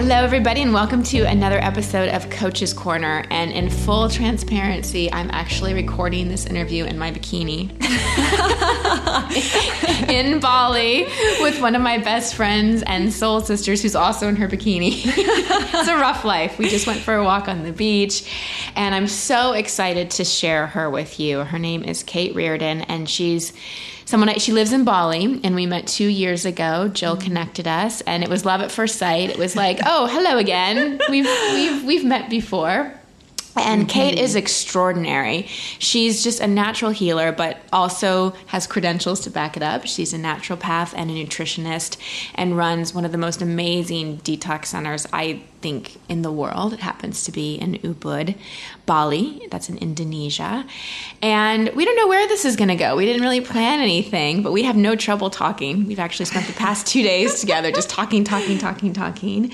Hello, everybody, and welcome to another episode of Coach's Corner. And in full transparency, I'm actually recording this interview in my bikini in Bali with one of my best friends and soul sisters who's also in her bikini. it's a rough life. We just went for a walk on the beach, and I'm so excited to share her with you. Her name is Kate Reardon, and she's someone she lives in Bali and we met 2 years ago. Jill mm-hmm. connected us and it was love at first sight. It was like, "Oh, hello again. We've we've we've met before." And mm-hmm. Kate is extraordinary. She's just a natural healer, but also has credentials to back it up. She's a naturopath and a nutritionist and runs one of the most amazing detox centers I think in the world. It happens to be in Ubud, Bali. That's in Indonesia. And we don't know where this is going to go. We didn't really plan anything, but we have no trouble talking. We've actually spent the past two days together just talking, talking, talking, talking.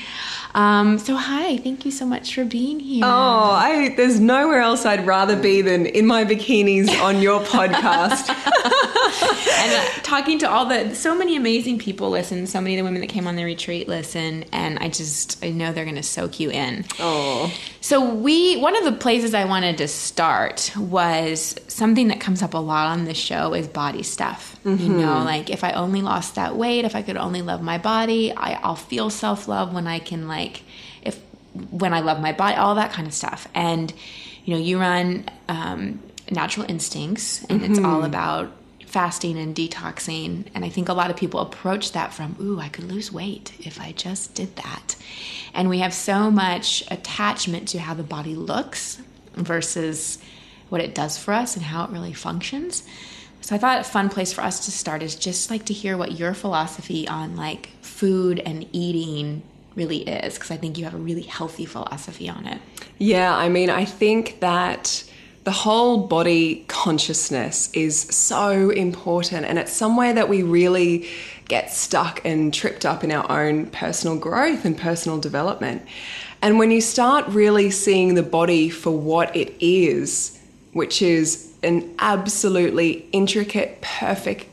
Um, so, hi, thank you so much for being here. Oh, I, there's nowhere else I'd rather be than in my bikinis on your podcast. and talking to all the, so many amazing people listen, so many of the women that came on the retreat listen, and I just, I know they're going to soak you in. Oh. So, we, one of the places I wanted to start was something that comes up a lot on this show is body stuff. Mm-hmm. You know, like if I only lost that weight, if I could only love my body, I, I'll feel self love when I can, like, like if when I love my body, all that kind of stuff. And you know, you run um, Natural Instincts, and mm-hmm. it's all mm-hmm. about fasting and detoxing. And I think a lot of people approach that from, ooh, I could lose weight if I just did that. And we have so much attachment to how the body looks versus what it does for us and how it really functions. So I thought a fun place for us to start is just like to hear what your philosophy on like food and eating really is because I think you have a really healthy philosophy on it. Yeah, I mean, I think that the whole body consciousness is so important and it's somewhere that we really get stuck and tripped up in our own personal growth and personal development. And when you start really seeing the body for what it is, which is an absolutely intricate, perfect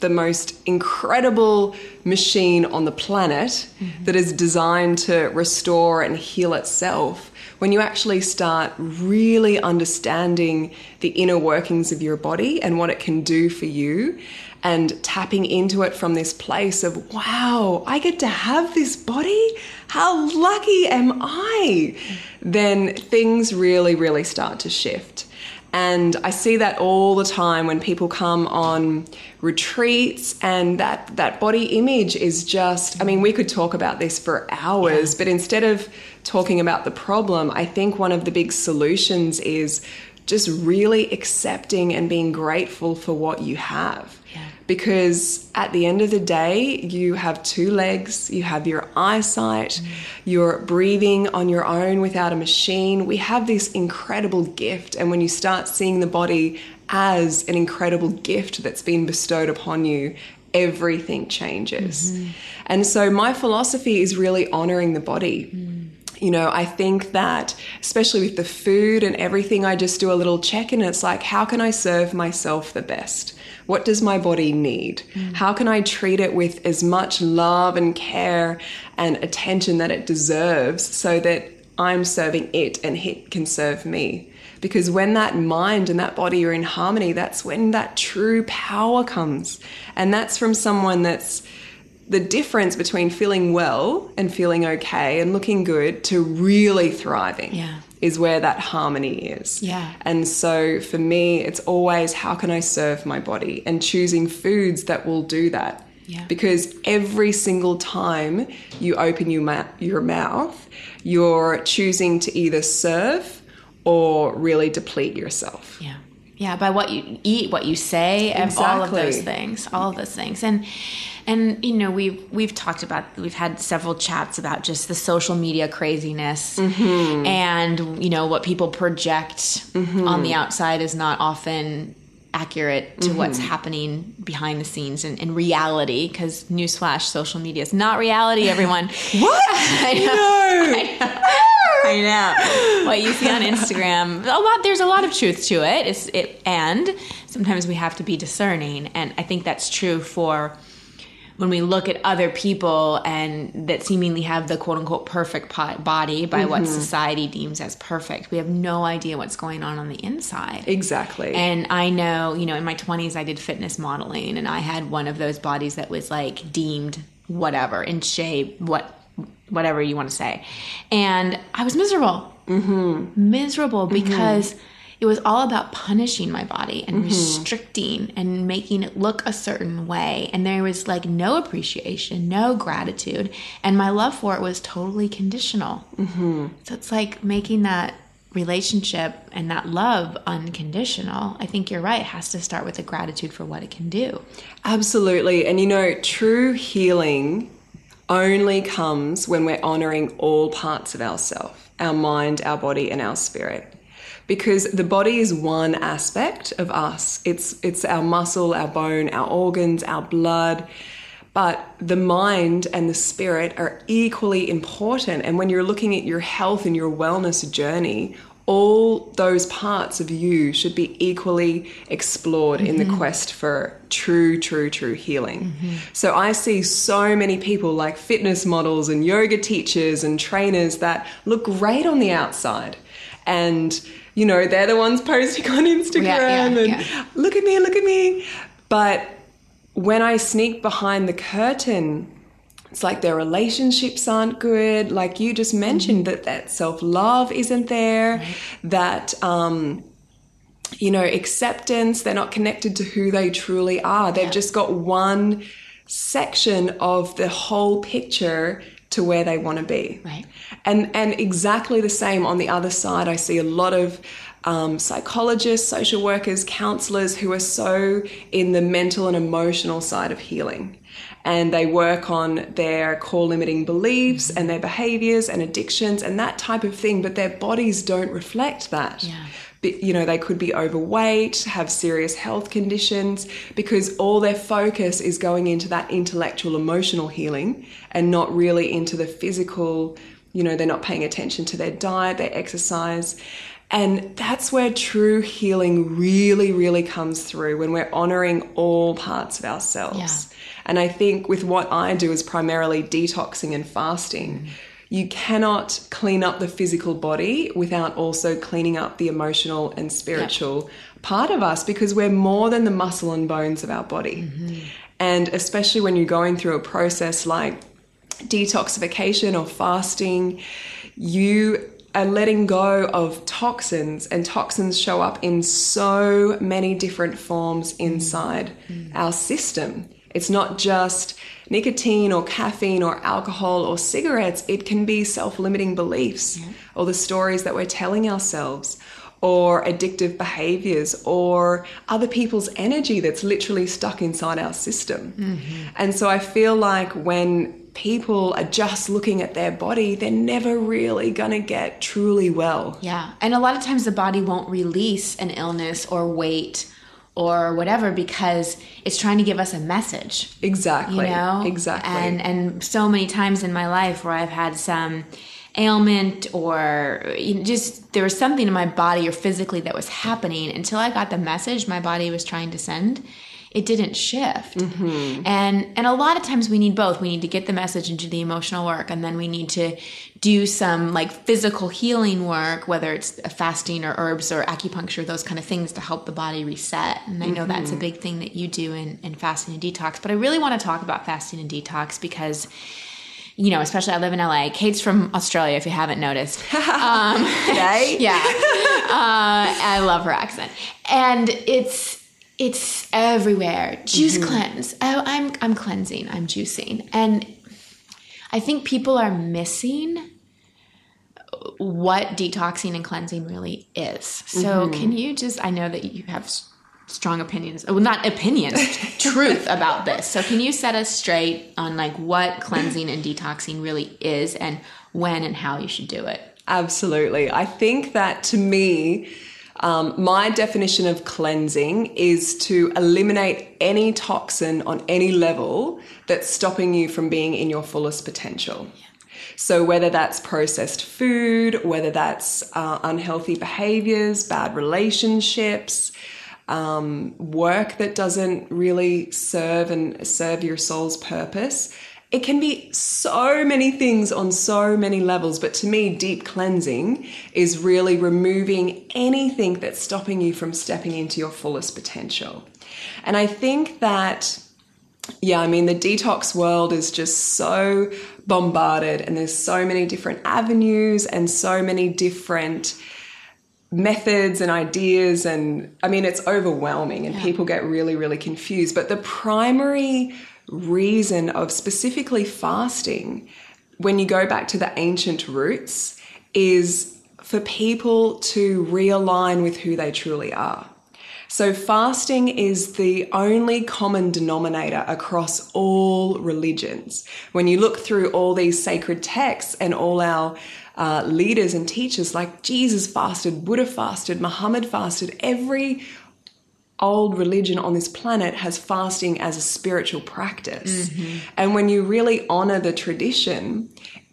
the most incredible machine on the planet mm-hmm. that is designed to restore and heal itself, when you actually start really understanding the inner workings of your body and what it can do for you, and tapping into it from this place of, wow, I get to have this body? How lucky am I? Then things really, really start to shift. And I see that all the time when people come on retreats and that that body image is just I mean we could talk about this for hours yeah. but instead of talking about the problem I think one of the big solutions is just really accepting and being grateful for what you have. Yeah. Because at the end of the day, you have two legs, you have your eyesight, mm. you're breathing on your own without a machine. We have this incredible gift. And when you start seeing the body as an incredible gift that's been bestowed upon you, everything changes. Mm-hmm. And so my philosophy is really honoring the body. Mm you know, I think that, especially with the food and everything, I just do a little check in. It's like, how can I serve myself the best? What does my body need? Mm. How can I treat it with as much love and care and attention that it deserves so that I'm serving it and it can serve me? Because when that mind and that body are in harmony, that's when that true power comes. And that's from someone that's the difference between feeling well and feeling okay and looking good to really thriving yeah. is where that harmony is. Yeah. And so for me, it's always how can I serve my body and choosing foods that will do that. Yeah. Because every single time you open your, ma- your mouth, you're choosing to either serve or really deplete yourself. Yeah. Yeah, by what you eat, what you say, exactly. all of those things, all of those things. And and you know we've we've talked about we've had several chats about just the social media craziness mm-hmm. and you know what people project mm-hmm. on the outside is not often accurate to mm-hmm. what's happening behind the scenes and in reality because newsflash social media is not reality everyone what I know, no. I know. I know. What you see on Instagram, a lot. There's a lot of truth to it. It's it, and sometimes we have to be discerning, and I think that's true for when we look at other people and that seemingly have the quote unquote perfect body by what mm-hmm. society deems as perfect, we have no idea what's going on on the inside. Exactly. And I know, you know, in my 20s, I did fitness modeling and I had one of those bodies that was like deemed whatever in shape, what, whatever you want to say. And I was miserable. Mm-hmm. Miserable because it was all about punishing my body and restricting and making it look a certain way. And there was like no appreciation, no gratitude. And my love for it was totally conditional. Mm-hmm. So it's like making that relationship and that love unconditional. I think you're right. It has to start with a gratitude for what it can do. Absolutely. And you know, true healing only comes when we're honoring all parts of ourself our mind, our body, and our spirit. Because the body is one aspect of us. It's it's our muscle, our bone, our organs, our blood. But the mind and the spirit are equally important. And when you're looking at your health and your wellness journey, all those parts of you should be equally explored in the mm-hmm. quest for true, true, true healing. Mm-hmm. So I see so many people like fitness models and yoga teachers and trainers that look great on the outside. And, you know, they're the ones posting on Instagram yeah, and yeah. look at me, look at me. But when I sneak behind the curtain, it's like their relationships aren't good. Like you just mentioned, that that self love isn't there. That um, you know acceptance. They're not connected to who they truly are. They've just got one section of the whole picture to where they want to be. Right. And and exactly the same on the other side. I see a lot of um, psychologists, social workers, counselors who are so in the mental and emotional side of healing. And they work on their core limiting beliefs and their behaviors and addictions and that type of thing, but their bodies don't reflect that. Yeah. You know, they could be overweight, have serious health conditions, because all their focus is going into that intellectual, emotional healing and not really into the physical. You know, they're not paying attention to their diet, their exercise. And that's where true healing really, really comes through when we're honoring all parts of ourselves. Yeah. And I think with what I do is primarily detoxing and fasting. Mm-hmm. You cannot clean up the physical body without also cleaning up the emotional and spiritual part of us because we're more than the muscle and bones of our body. Mm-hmm. And especially when you're going through a process like detoxification or fasting, you are letting go of toxins, and toxins show up in so many different forms inside mm. our system. It's not just nicotine or caffeine or alcohol or cigarettes, it can be self limiting beliefs or the stories that we're telling ourselves. Or addictive behaviors, or other people's energy that's literally stuck inside our system. Mm-hmm. And so I feel like when people are just looking at their body, they're never really gonna get truly well. Yeah. And a lot of times the body won't release an illness or weight or whatever because it's trying to give us a message. Exactly. You know? Exactly. And and so many times in my life where I've had some ailment or you know, just there was something in my body or physically that was happening until I got the message my body was trying to send it didn't shift. And and a lot of times we need both. We need to get the message and do the emotional work and then we need to do some like physical healing work whether it's fasting or herbs or acupuncture those kind of things to help the body reset. And i know that's a big thing that you do in, in fasting and detox but i really want to talk about fasting and detox because you know, especially I live in LA. Kate's from Australia, if you haven't noticed. Um, Right? yeah, uh, I love her accent, and it's it's everywhere. Juice mm-hmm. cleanse. Oh, I'm I'm cleansing. I'm juicing, and I think people are missing what detoxing and cleansing really is. So, mm-hmm. can you just? I know that you have strong opinions. Well, not opinions, truth about this. So, can you set us straight on like what cleansing and detoxing really is, and when and how you should do it? Absolutely. I think that to me, um, my definition of cleansing is to eliminate any toxin on any level that's stopping you from being in your fullest potential. So, whether that's processed food, whether that's uh, unhealthy behaviors, bad relationships, um, work that doesn't really serve and serve your soul's purpose. It can be so many things on so many levels, but to me, deep cleansing is really removing anything that's stopping you from stepping into your fullest potential. And I think that yeah, I mean, the detox world is just so bombarded, and there's so many different avenues and so many different methods and ideas. And I mean, it's overwhelming, and yeah. people get really, really confused. But the primary reason of specifically fasting, when you go back to the ancient roots, is for people to realign with who they truly are. So, fasting is the only common denominator across all religions. When you look through all these sacred texts and all our uh, leaders and teachers, like Jesus fasted, Buddha fasted, Muhammad fasted, every old religion on this planet has fasting as a spiritual practice. Mm-hmm. And when you really honor the tradition,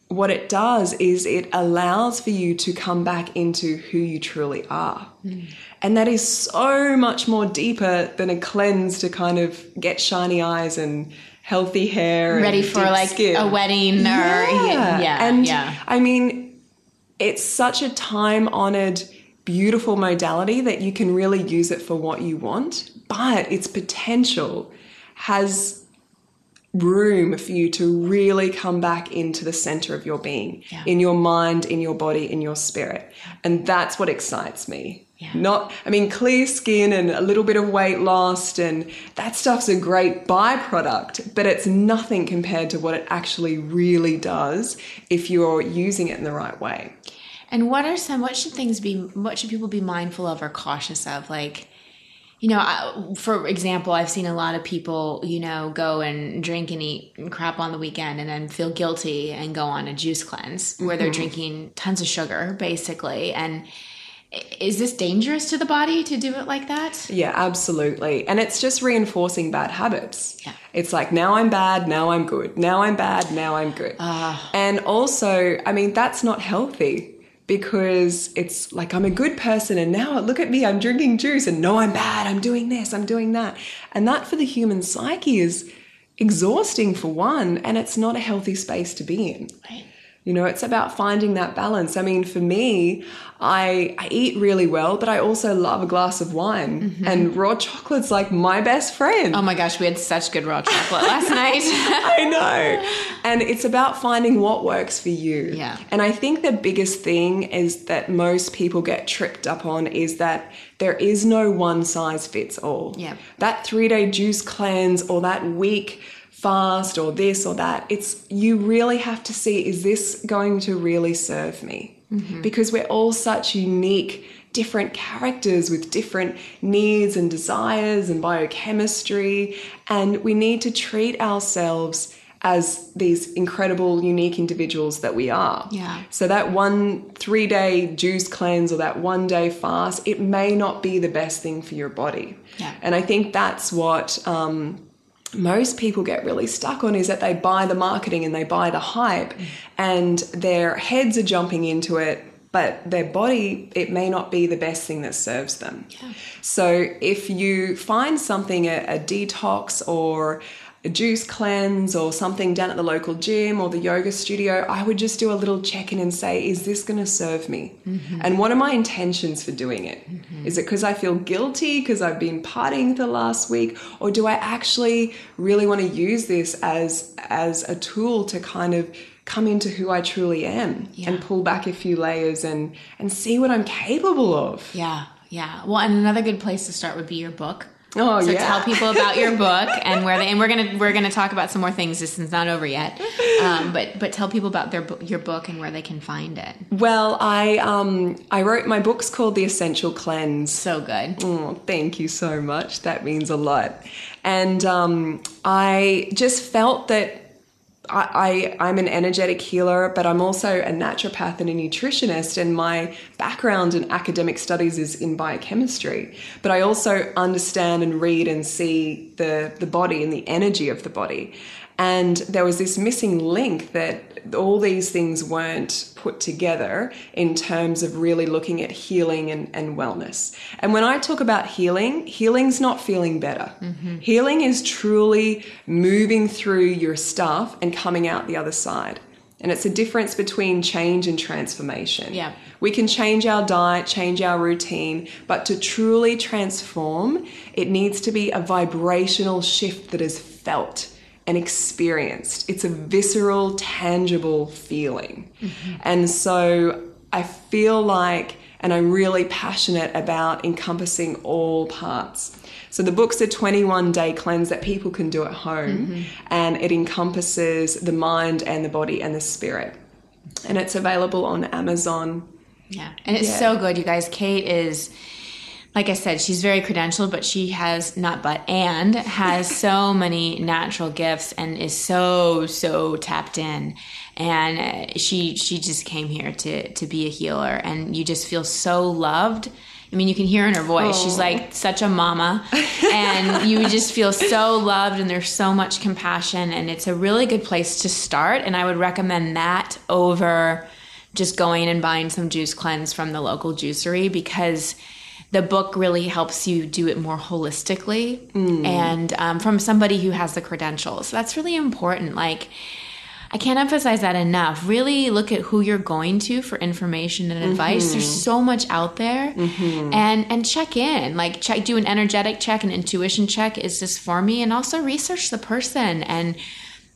what it does is it allows for you to come back into who you truly are. Mm. And that is so much more deeper than a cleanse to kind of get shiny eyes and healthy hair and ready for like skin. a wedding yeah. or yeah and yeah. i mean it's such a time honored beautiful modality that you can really use it for what you want but its potential has room for you to really come back into the center of your being yeah. in your mind in your body in your spirit and that's what excites me yeah. Not, I mean, clear skin and a little bit of weight lost, and that stuff's a great byproduct, but it's nothing compared to what it actually really does if you're using it in the right way. And what are some, what should things be, what should people be mindful of or cautious of? Like, you know, for example, I've seen a lot of people, you know, go and drink and eat crap on the weekend and then feel guilty and go on a juice cleanse where mm-hmm. they're drinking tons of sugar, basically. And, is this dangerous to the body to do it like that? Yeah, absolutely. And it's just reinforcing bad habits. Yeah. It's like now I'm bad, now I'm good. Now I'm bad, now I'm good. Uh, and also, I mean, that's not healthy because it's like I'm a good person and now look at me, I'm drinking juice and no, I'm bad, I'm doing this, I'm doing that. And that for the human psyche is exhausting for one, and it's not a healthy space to be in. Right. You know, it's about finding that balance. I mean, for me, I, I eat really well, but I also love a glass of wine. Mm-hmm. And raw chocolate's like my best friend. Oh my gosh, we had such good raw chocolate last night. I know. And it's about finding what works for you. Yeah. And I think the biggest thing is that most people get tripped up on is that there is no one size fits all. Yeah. That three day juice cleanse or that week fast or this or that. It's you really have to see is this going to really serve me? Mm-hmm. Because we're all such unique different characters with different needs and desires and biochemistry and we need to treat ourselves as these incredible unique individuals that we are. Yeah. So that one 3-day juice cleanse or that one day fast, it may not be the best thing for your body. Yeah. And I think that's what um, most people get really stuck on is that they buy the marketing and they buy the hype and their heads are jumping into it but their body it may not be the best thing that serves them yeah. so if you find something a, a detox or a juice cleanse or something down at the local gym or the yoga studio, I would just do a little check in and say, is this going to serve me? Mm-hmm. And what are my intentions for doing it? Mm-hmm. Is it because I feel guilty because I've been partying the last week? Or do I actually really want to use this as, as a tool to kind of come into who I truly am yeah. and pull back a few layers and, and see what I'm capable of? Yeah, yeah. Well, and another good place to start would be your book. Oh so yeah. tell people about your book and where they and we're gonna we're gonna talk about some more things. This is not over yet, um, but but tell people about their your book and where they can find it. Well, I um I wrote my book's called The Essential Cleanse. So good. Oh, thank you so much. That means a lot. And um, I just felt that I, I, am an energetic healer, but I'm also a naturopath and a nutritionist, and my background in academic studies is in biochemistry. But I also understand and read and see the, the body and the energy of the body. And there was this missing link that all these things weren't put together in terms of really looking at healing and, and wellness. And when I talk about healing, healing's not feeling better. Mm-hmm. Healing is truly moving through your stuff and coming out the other side. And it's a difference between change and transformation. Yeah. We can change our diet, change our routine, but to truly transform, it needs to be a vibrational shift that is felt and experienced. It's a visceral, tangible feeling. Mm-hmm. And so I feel like, and I'm really passionate about encompassing all parts. So the book's a 21 day cleanse that people can do at home, mm-hmm. and it encompasses the mind and the body and the spirit. And it's available on Amazon. Yeah, and it's yeah. so good, you guys. Kate is like I said, she's very credentialed, but she has not but and has so many natural gifts and is so so tapped in. And uh, she she just came here to to be a healer, and you just feel so loved. I mean, you can hear in her voice. She's like such a mama, and you just feel so loved, and there's so much compassion, and it's a really good place to start. And I would recommend that over just going and buying some juice cleanse from the local juicery because the book really helps you do it more holistically mm. and um, from somebody who has the credentials. That's really important. Like, I can't emphasize that enough. Really look at who you're going to for information and advice. Mm-hmm. There's so much out there, mm-hmm. and and check in. Like check, do an energetic check, an intuition check. Is this for me? And also research the person and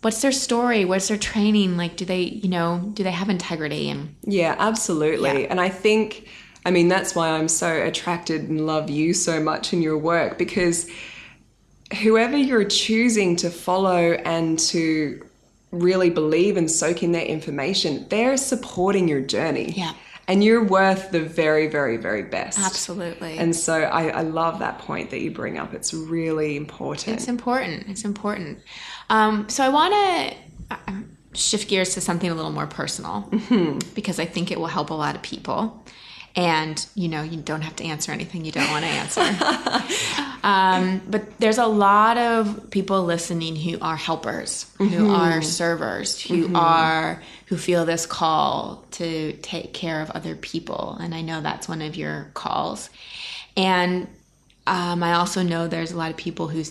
what's their story what's their training like do they you know do they have integrity and yeah absolutely yeah. and i think I mean, that's why I'm so attracted and love you so much in your work because whoever you're choosing to follow and to really believe and soak in their information, they're supporting your journey. Yeah. And you're worth the very, very, very best. Absolutely. And so I, I love that point that you bring up. It's really important. It's important. It's important. Um, so I want to uh, shift gears to something a little more personal mm-hmm. because I think it will help a lot of people and you know you don't have to answer anything you don't want to answer um, but there's a lot of people listening who are helpers mm-hmm. who are servers who mm-hmm. are who feel this call to take care of other people and i know that's one of your calls and um, i also know there's a lot of people who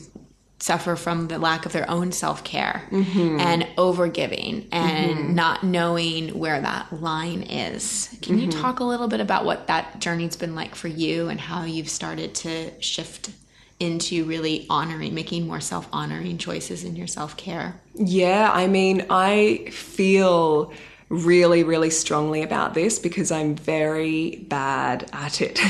suffer from the lack of their own self-care mm-hmm. and overgiving and mm-hmm. not knowing where that line is. Can mm-hmm. you talk a little bit about what that journey's been like for you and how you've started to shift into really honoring, making more self-honoring choices in your self-care? Yeah, I mean, I feel really, really strongly about this because I'm very bad at it.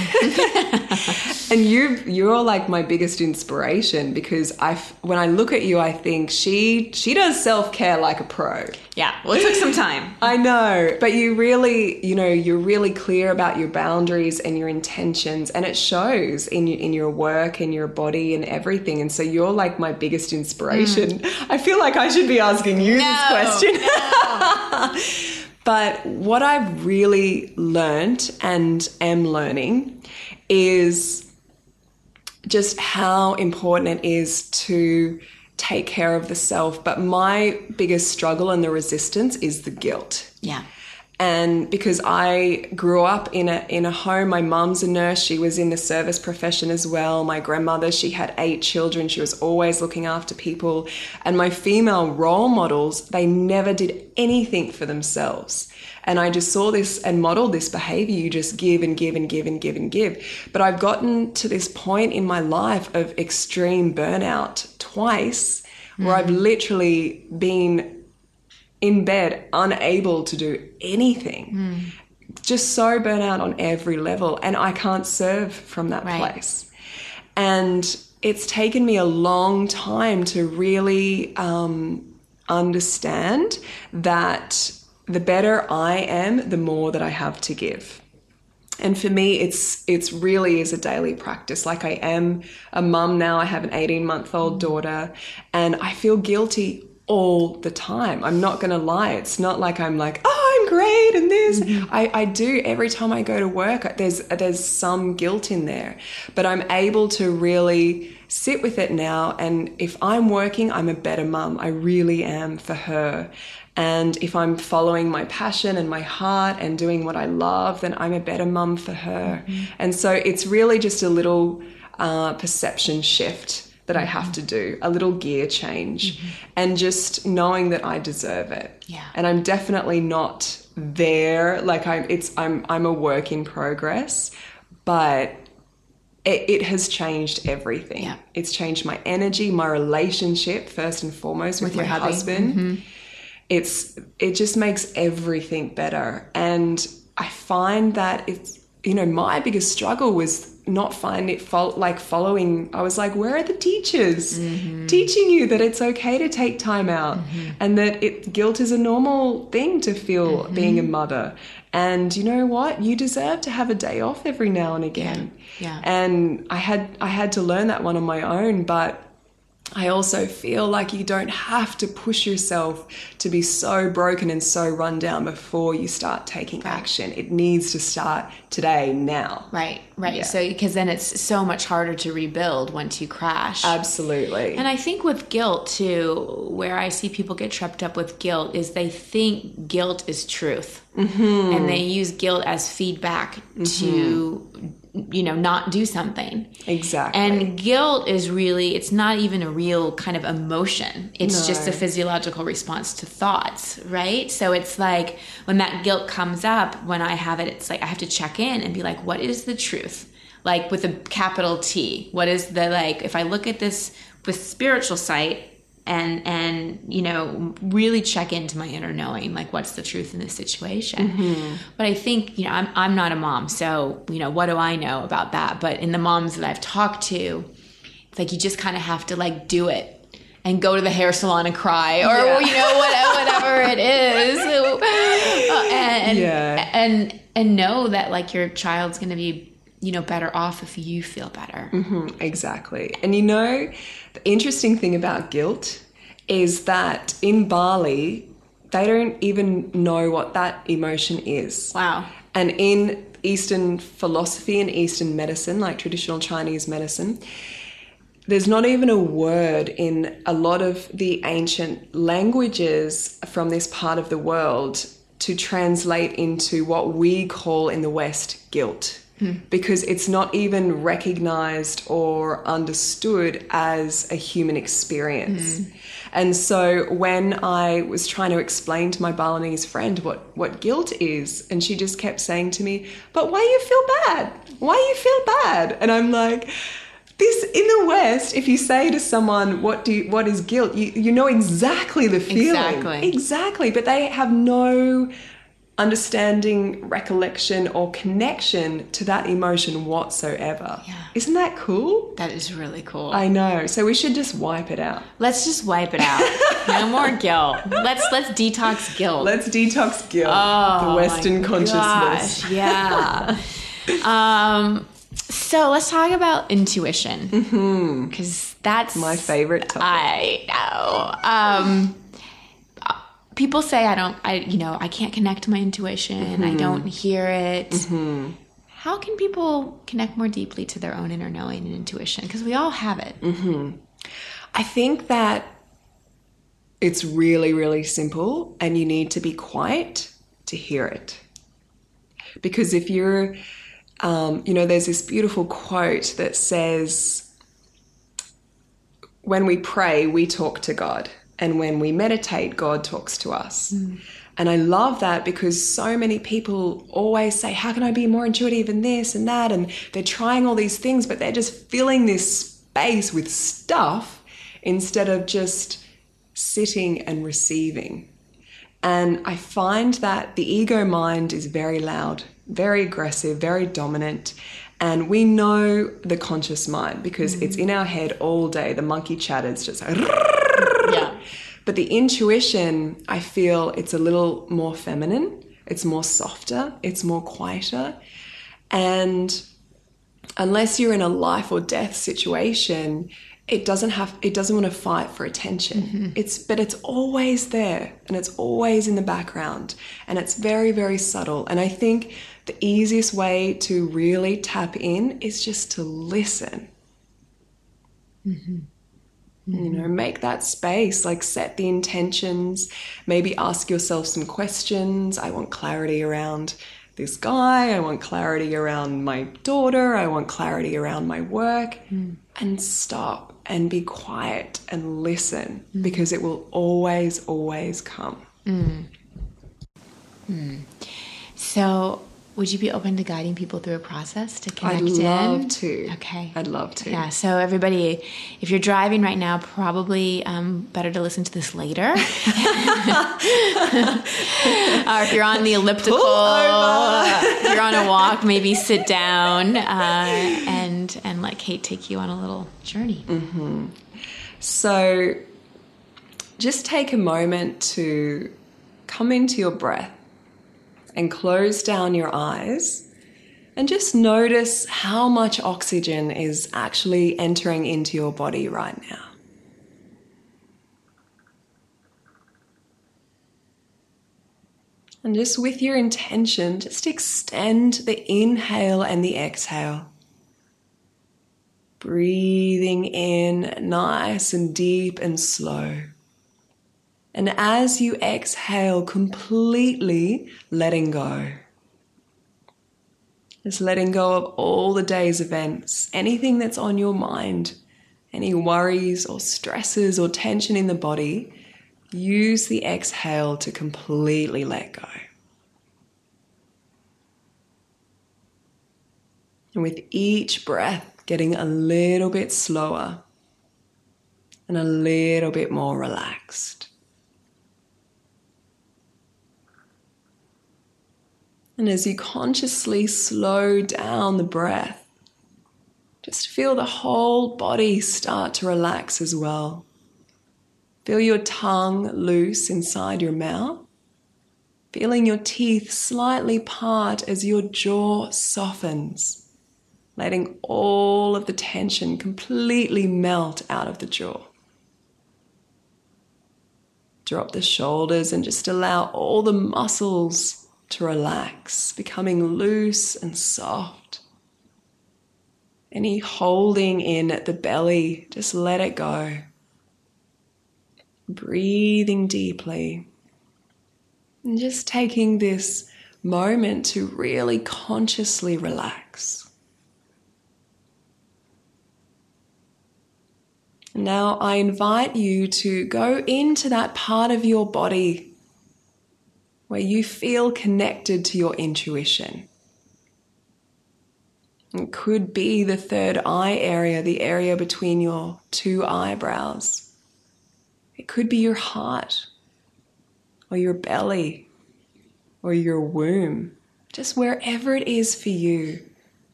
and you you're like my biggest inspiration because I when I look at you I think she she does self-care like a pro. Yeah, well it took some time. I know, but you really, you know, you're really clear about your boundaries and your intentions and it shows in in your work and your body and everything. And so you're like my biggest inspiration. Mm. I feel like I should be asking you no, this question. No. But what I've really learned and am learning is just how important it is to take care of the self. But my biggest struggle and the resistance is the guilt. Yeah and because I grew up in a in a home, my mum's a nurse. She was in the service profession as well. My grandmother, she had eight children. She was always looking after people, and my female role models, they never did anything for themselves. And I just saw this and modeled this behavior. You just give and give and give and give and give. But I've gotten to this point in my life of extreme burnout twice, mm. where I've mm. literally been in bed, unable to do anything. Mm. Just so burnt out on every level. And I can't serve from that right. place. And it's taken me a long time to really um, understand that the better I am, the more that I have to give. And for me, it's it's really is a daily practice. Like I am a mum now. I have an 18 month old daughter, and I feel guilty all the time. I'm not going to lie. It's not like I'm like, oh, I'm great and this. I, I do every time I go to work. There's there's some guilt in there, but I'm able to really sit with it now. And if I'm working, I'm a better mum. I really am for her. And if I'm following my passion and my heart and doing what I love, then I'm a better mum for her. And so it's really just a little uh, perception shift that I have to mm-hmm. do, a little gear change, mm-hmm. and just knowing that I deserve it. Yeah. And I'm definitely not there. Like I'm, it's I'm I'm a work in progress, but it, it has changed everything. Yeah. It's changed my energy, my relationship first and foremost with, your my husband. Mm-hmm. It's it just makes everything better, and I find that it's you know my biggest struggle was not find it fol- like following. I was like where are the teachers mm-hmm. teaching you that it's okay to take time out mm-hmm. and that it guilt is a normal thing to feel mm-hmm. being a mother? And you know what? You deserve to have a day off every now and again. Yeah. and i had i had to learn that one on my own but I also feel like you don't have to push yourself to be so broken and so run down before you start taking action. It needs to start today, now. Right, right. Yeah. So because then it's so much harder to rebuild once you crash. Absolutely. And I think with guilt too, where I see people get tripped up with guilt is they think guilt is truth, mm-hmm. and they use guilt as feedback to, you know, not do something. exactly. And guilt is really, it's not even a real kind of emotion. It's No. just a physiological response to thoughts, right? So it's like when that guilt comes up, when I have it, it's like I have to check in and be like, what is the truth? Like with a capital T, what is the like, if I look at this with spiritual sight, and and you know really check into my inner knowing like what's the truth in this situation but i think you know I'm, I'm not a mom so you know what do i know about that but in the moms that i've talked to it's like you just kind of have to like do it and go to the hair salon and cry or Yeah. you know whatever, whatever it is Uh, and Yeah. and and know that like your child's gonna be you know better off if you feel better Mm, Exactly. And you know, the interesting thing about guilt is that in Bali, they don't even know what that emotion is. wow And in Eastern philosophy and Eastern medicine, like traditional Chinese medicine, there's not even a word in a lot of the ancient languages from this part of the world to translate into what we call in the West guilt. Because it's not even recognized or understood as a human experience. Mm-hmm. And so when I was trying to explain to my Balinese friend what, what guilt is, and she just kept saying to me, But why you feel bad? Why you feel bad? And I'm like, this in the West, if you say to someone, "What do you, what is guilt?" You you know exactly the feeling, Exactly. exactly, but they have no understanding, recollection, or connection to that emotion whatsoever. Yeah. Isn't that cool? that is really cool I know. So we should just wipe it out. Let's just wipe it out. no more guilt. Let's let's detox guilt. Let's detox guilt, Oh the Western my consciousness. gosh, yeah. um, so let's talk about intuition because that's Mm-hmm. My favorite topic. I know. Um, people say I don't. I you know I can't connect to my intuition. Mm-hmm. I don't hear it. How can people connect more deeply to their own inner knowing and intuition? Because we all have it. Mm. I think that it's really, really simple, and you need to be quiet to hear it. Because if you're, um, you know, there's this beautiful quote that says, when we pray, we talk to God. And when we meditate, God talks to us. Mm. And I love that because so many people always say, How can I be more intuitive in this and that? And they're trying all these things, but they're just filling this space with stuff instead of just sitting and receiving. And I find that the ego mind is very loud, very aggressive, very dominant. And we know the conscious mind because mm. it's in our head all day. The monkey chatters just like. But the intuition, I feel it's a little more feminine, it's more softer, it's more quieter. And unless you're in a life or death situation, it doesn't have it doesn't want to fight for attention. Mm-hmm. It's but it's always there and it's always in the background and it's very very subtle. And i think the easiest way to really tap in is just to listen mm-hmm. You know mm-hmm. make that space like set the intentions maybe ask yourself some questions. I want clarity around this guy. I want clarity around my daughter. I want clarity around my work. Mm. And stop and be quiet and listen mm. because it will always always come. Mm. So, would you be open to guiding people through a process to connect i'd love in? to Okay. i'd love to Yeah, so everybody, if you're driving right now, probably um, better to listen to this later. or if you're on the elliptical, you're on a walk, maybe sit down uh, and and let Kate take you on a little journey. So just take a moment to come into your breath and close down your eyes and just notice how much oxygen is actually entering into your body right now. And just with your intention, just extend the inhale and the exhale. Breathing in nice and deep and slow. And as you exhale, completely letting go. Just letting go of all the day's events, anything that's on your mind, any worries or stresses or tension in the body. Use the exhale to completely let go. And with each breath, getting a little bit slower and a little bit more relaxed. And as you consciously slow down the breath, just feel the whole body start to relax as well. Feel your tongue loose inside your mouth. Feeling your teeth slightly part as your jaw softens, letting all of the tension completely melt out of the jaw. Drop the shoulders and just allow all the muscles to relax, becoming loose and soft. Any holding in at the belly, just let it go. Breathing deeply. And just taking this moment to really consciously relax. Now, I invite you to go into that part of your body where you feel connected to your intuition. It could be the third eye area, the area between your two eyebrows. It could be your heart, or your belly, or your womb, just wherever it is for you,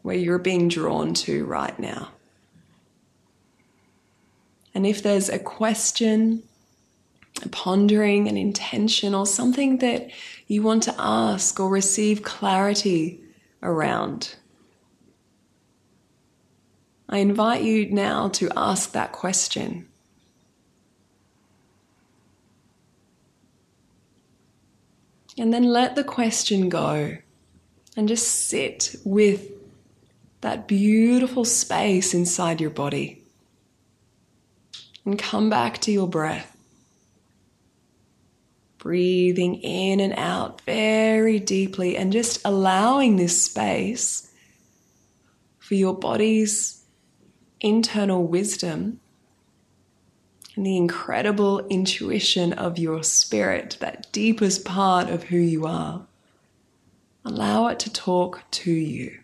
where you're being drawn to right now. And if there's a question, pondering, an intention, or something that you want to ask or receive clarity around, I invite you now to ask that question. And then let the question go and just sit with that beautiful space inside your body. And come back to your breath. Breathing in and out very deeply and just allowing this space for your body's internal wisdom and the incredible intuition of your spirit, that deepest part of who you are. Allow it to talk to you.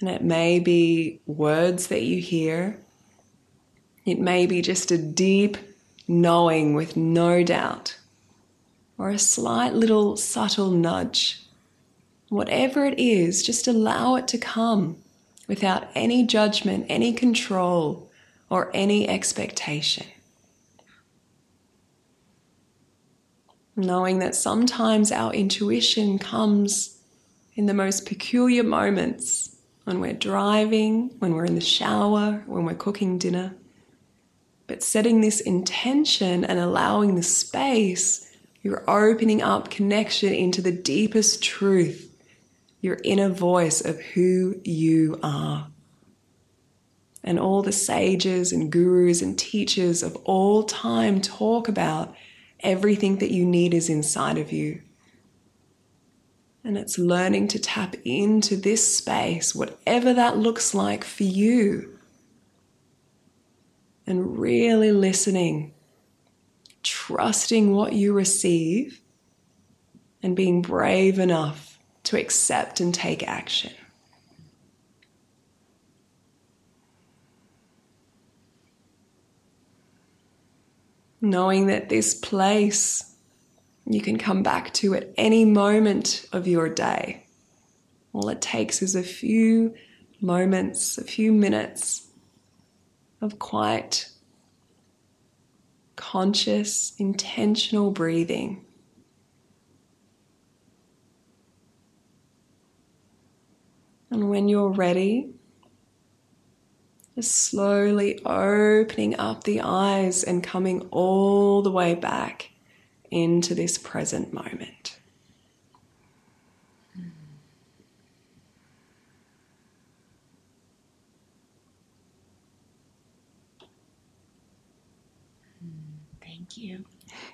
And it may be words that you hear. It may be just a deep knowing with no doubt, or a slight little subtle nudge. Whatever it is, just allow it to come without any judgment, any control, or any expectation. Knowing that sometimes our intuition comes in the most peculiar moments when we're driving, when we're in the shower, when we're cooking dinner. But setting this intention and allowing the space, you're opening up connection into the deepest truth, your inner voice of who you are. And all the sages and gurus and teachers of all time talk about everything that you need is inside of you. And it's learning to tap into this space, whatever that looks like for you and really listening, trusting what you receive, and being brave enough to accept and take action. Knowing that this place you can come back to at any moment of your day. All it takes is a few moments, a few minutes of quiet, conscious, intentional breathing. And when you're ready, just slowly opening up the eyes and coming all the way back into this present moment. Thank you.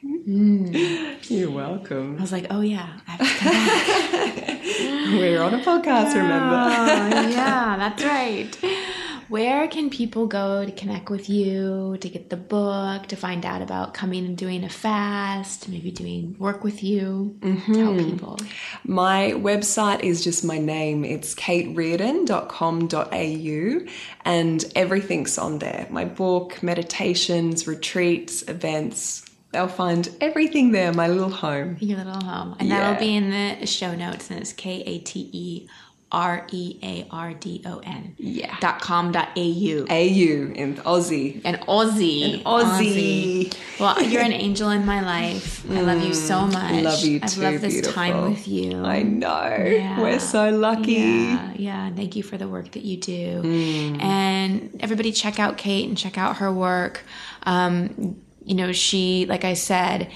Mm. You're welcome. I was like, oh yeah, I have to come back. We're on a podcast, remember? Oh, yeah, that's right. Where can people go to connect with you, to get the book, to find out about coming and doing a fast, maybe doing work with you? Mm-hmm. Tell people. My website is just my name. It's katereardon.com.au and everything's on there. My book, meditations, retreats, events. They'll find everything there, my little home. Your little home. And Yeah. that'll be in the show notes, and it's K A T E R E A R D O N. Yeah. Dot com dot AU. AU in Aussie. An Aussie. An Aussie. Well, you're an angel in my life. I love you so much. Mm, Love you too. I've too, loved this time with you. I know. Yeah. We're so lucky. Yeah, yeah. Thank you for the work that you do. Mm. And everybody check out Kate and check out her work. Um, you know, she, like I said,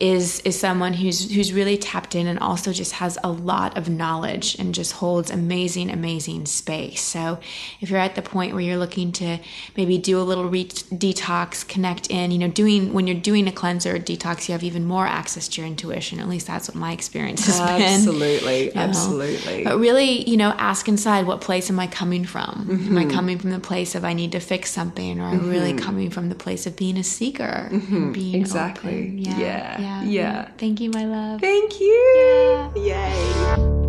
is is someone who's who's really tapped in and also just has a lot of knowledge and just holds amazing amazing space. So if you're at the point where you're looking to maybe do a little re- detox, connect in, you know, doing when you're doing a cleanser or detox, you have even more access to your intuition. At least that's what my experience has been. Absolutely. you know. Absolutely. But really, you know, ask inside what place am I coming from? Am Mm-hmm. I coming from the place of I need to fix something, or am I really coming from the place of being a seeker? and being Mm-hmm. Exactly. open? Yeah. Yeah. Yeah. Thank you, my love. Thank you. Yeah. Yay.